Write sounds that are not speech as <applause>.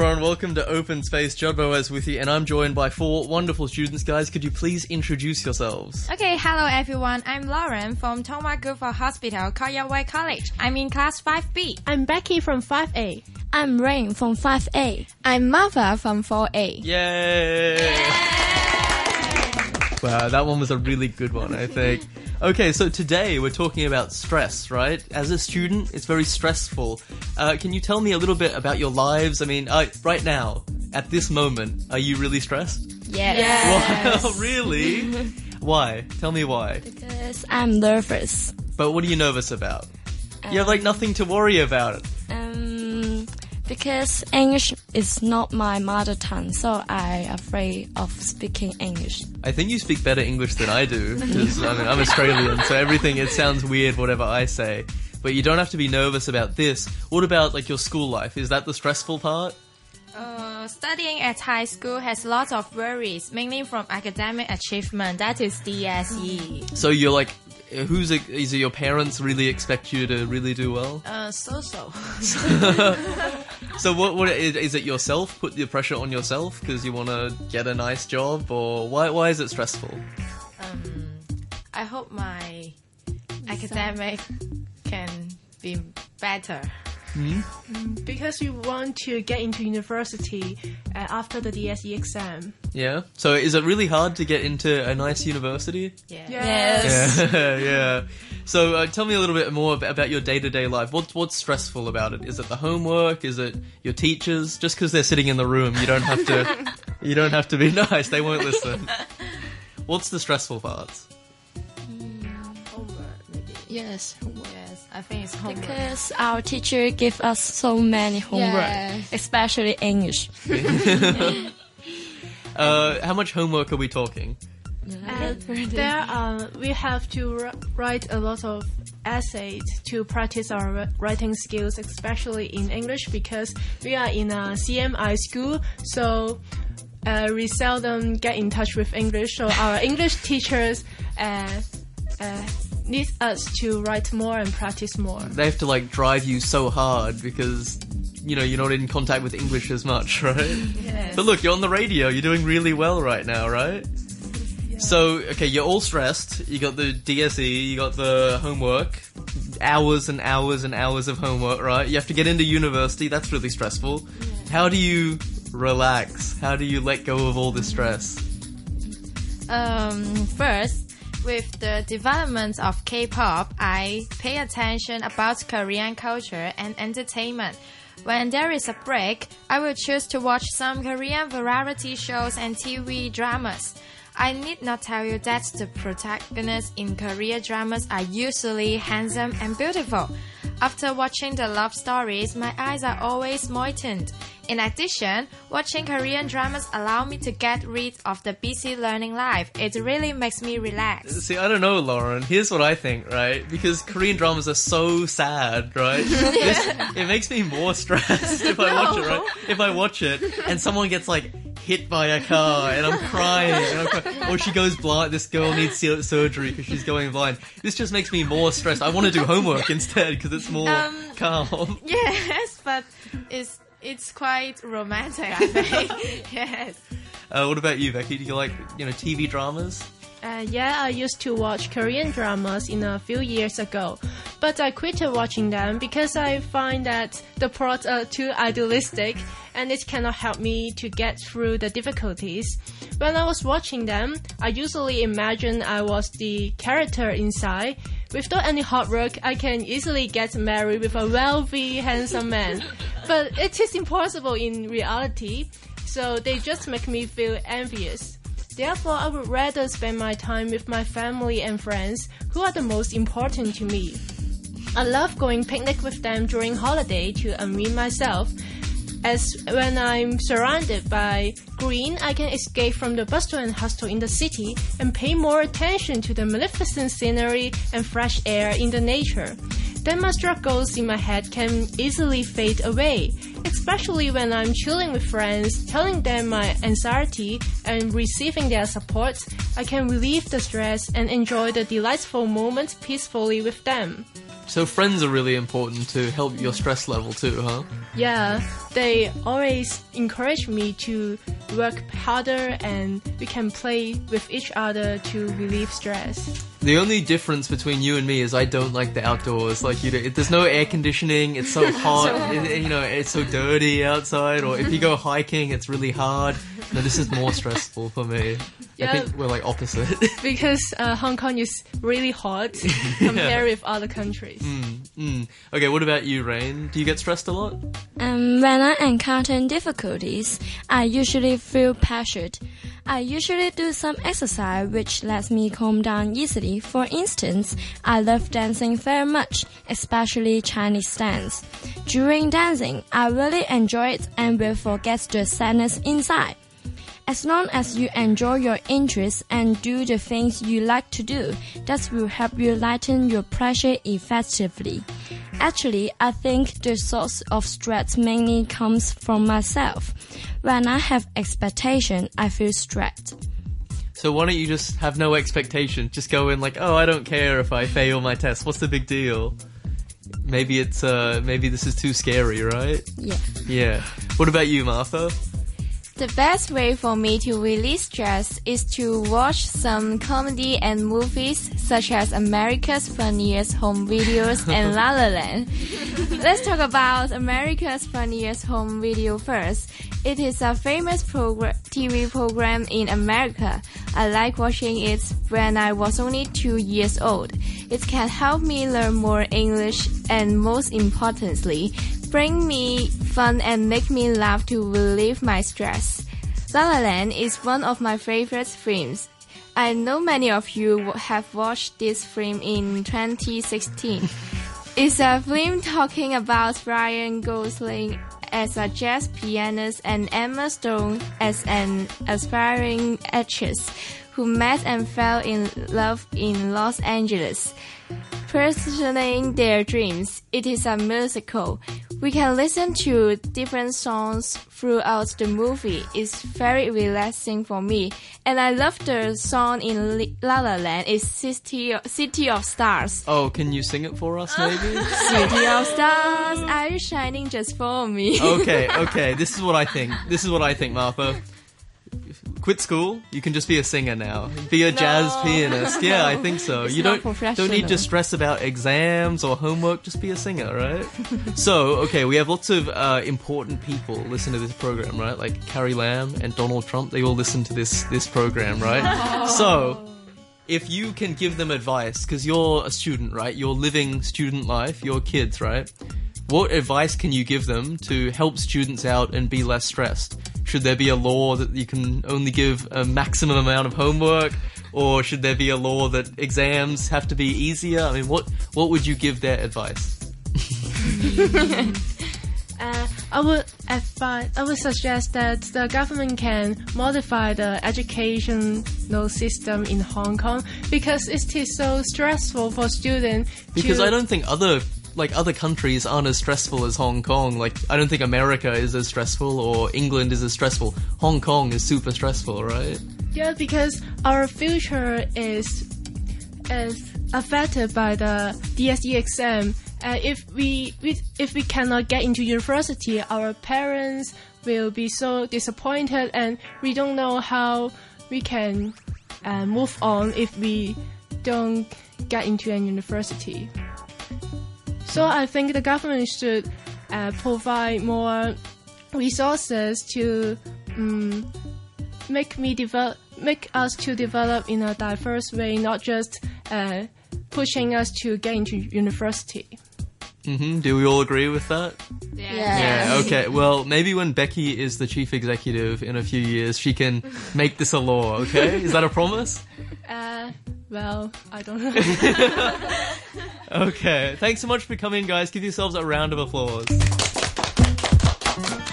everyone, welcome to Open Space. Judd Boaz with you, and I'm joined by four wonderful students. Guys, could you please introduce yourselves? Okay, hello everyone. I'm Lauren from Tung Wah Group of Hospital, White College. I'm in class 5B. I'm Becky from 5A. I'm Rain from 5A. I'm Martha from 4A. Yay! Wow, that one was a really good one, I think. Okay, so today we're talking about stress, right? As a student, it's very stressful. Uh, can you tell me a little bit about your lives? I mean, uh, right now, at this moment, are you really stressed? Yes. Wow, <laughs> really? <laughs> why? Tell me why. Because I'm nervous. But what are you nervous about? you have like nothing to worry about. Um, because English is not my mother tongue, so I'm afraid of speaking English. I think you speak better English than I do because I mean, I'm Australian, so everything it sounds weird whatever I say. But you don't have to be nervous about this. What about like your school life? Is that the stressful part? Uh, studying at high school has lots of worries, mainly from academic achievement. That is DSE. So you're like, who's it, is it your parents really expect you to really do well? Uh, so so. <laughs> So what what is, is it yourself? Put the pressure on yourself because you want to get a nice job, or why why is it stressful? um, I hope my academic can be better. Hmm. Because we want to get into university uh, after the DSE exam. Yeah. So is it really hard to get into a nice university? Yeah. Yes. Yeah, <laughs> yeah. So uh, tell me a little bit more about your day to day life. What's what's stressful about it? Is it the homework? Is it your teachers? Just because they're sitting in the room, you don't have to. <laughs> you don't have to be nice. They won't listen. What's the stressful parts? Homework, maybe. Yes. Yes, I think it's homework. Because our teacher give us so many homework, Yes. especially English. <laughs> Uh, how much homework are we talking? And there, uh, we have to r- write a lot of essays to practice our writing skills, especially in English, because we are in a CMI school, so uh, we seldom get in touch with English. So our <laughs> English teachers uh, uh, need us to write more and practice more. They have to like drive you so hard because you know you're not in contact with English as much, <laughs> right? Yes. But look, you're on the radio. You're doing really well right now, right? So, okay, you're all stressed. You got the DSE, you got the homework, hours and hours and hours of homework, right? You have to get into university. That's really stressful. How do you relax? How do you let go of all this stress? Um, first, with the development of K-pop, I pay attention about Korean culture and entertainment. When there is a break, I will choose to watch some Korean variety shows and TV dramas. I need not tell you that the protagonists in Korean dramas are usually handsome and beautiful. After watching the love stories, my eyes are always moistened. In addition, watching Korean dramas allow me to get rid of the busy learning life. It really makes me relax. See, I don't know, Lauren. Here's what I think, right? Because Korean dramas are so sad, right? <laughs> This, it makes me more stressed if I watch it, right? If I watch it and someone gets like hit by a car and I'm crying, and I'm crying. or she goes blind. This girl needs surgery because she's going blind. This just makes me more stressed. I want to do homework instead because it's more Um, calm. <laughs> Yes, but it's it's quite romantic, I think. <laughs> yes. Uh, what about you, Becky? Do you like you know TV dramas? Uh, yeah, I used to watch Korean dramas in a few years ago, but I quit watching them because I find that the plots are too idealistic and it cannot help me to get through the difficulties. When I was watching them, I usually imagine I was the character inside. Without any hard work, I can easily get married with a wealthy, handsome man. But it is impossible in reality, so they just make me feel envious. Therefore, I would rather spend my time with my family and friends who are the most important to me. I love going picnic with them during holiday to unwind myself. As when I'm surrounded by green, I can escape from the bustle and hustle in the city and pay more attention to the magnificent scenery and fresh air in the nature. Then my struggles in my head can easily fade away, especially when I'm chilling with friends, telling them my anxiety and receiving their support. I can relieve the stress and enjoy the delightful moments peacefully with them. So friends are really important to help your stress level too, huh? Yeah, they always encourage me to work harder and we can play with each other to relieve stress. The only difference between you and me is I don't like the outdoors. Like you, do, there's no air conditioning. It's so <laughs> hot. it- you know, it's so dirty outside. Or if you go hiking, it's really hard. No, this is more stressful for me. I Yeah. think we're like opposite. <laughs> Because uh, Hong Kong is really hot <laughs> compared with other countries. mm. Okay, what about you, Rain? Do you get stressed a lot? Um, when I encounter difficulties, I usually feel pressured. I usually do some exercise which lets me calm down easily. For instance, I love dancing very much, especially Chinese dance. During dancing, I really enjoy it and will forget the sadness inside. As long as you enjoy your interests and do the things you like to do, that will help you lighten your pressure effectively. Actually, I think the source of stress mainly comes from myself. When I have expectation, I feel stressed. So why don't you just have no expectation? Just go in like, oh, I don't care if I fail my test. What's the big deal? Maybe it's uh, maybe this is too scary, right? Yeah. Yeah. What about you, Martha? The best way for me to release stress is to watch some comedy and movies such as America's Funniest Home Videos and <laughs> La La Land. Let's talk about America's Funniest Home Video first. It is a famous progr- TV program in America. I like watching it when I was only two years old. It can help me learn more English and most importantly, bring me fun and make me laugh to relieve my stress. La La Land is one of my favorite films. I know many of you have watched this film in 2016. <laughs> It's a film talking about Ryan Gosling as a jazz pianist and Emma Stone as an aspiring actress who met and fell in love in Los Angeles pursuing their dreams. It is a musical. We can listen to different songs throughout the movie. It's very relaxing for me. And I love the song in La La Land. It's City of, City of Stars. Oh, can you sing it for us, maybe? <laughs> City of Stars, are you shining just for me? okay, <laughs> okay. This is what I think. This is what I think, Martha. Quit school. You can just be a singer now. Be a jazz pianist. Yeah, I think so. It's you don't don't need to stress about exams or homework. Just be a singer, right? <laughs> so, okay, we have lots of uh, important people listen to this program, right? Like Carrie Lam and Donald Trump. They all listen to this this program, right? so. If you can give them advice, because you're a student, right? You're living student life, you're kids, right? What advice can you give them to help students out and be less stressed? Should there be a law that you can only give a maximum amount of homework? Or should there be a law that exams have to be easier? I mean, what, what would you give their advice? <laughs> Uh, I would advise, I would suggest that the government can modify the educational system in Hong Kong because it is so stressful for students. Because I don't think other, like, other countries aren't as stressful as Hong Kong. Like, I don't think America is as stressful or England is as stressful. Hong Kong is super stressful, right? Yeah, because our future is is affected by the DSE exam. Uh, if we, we if we cannot get into university, our parents will be so disappointed, and we don't know how we can uh, move on if we don't get into a university. So I think the government should uh, provide more resources to um, make me develop, make us to develop in a diverse way, not just uh, pushing us to get into university. hmm Do we all agree with that? Yeah. Yeah, okay. Well, maybe when Becky is the chief executive in a few years, she can <laughs> make this a law, okay? Is that a promise? Uh, well, I don't know. <laughs> Okay. Thanks so much for coming, guys. Give yourselves a round of applause.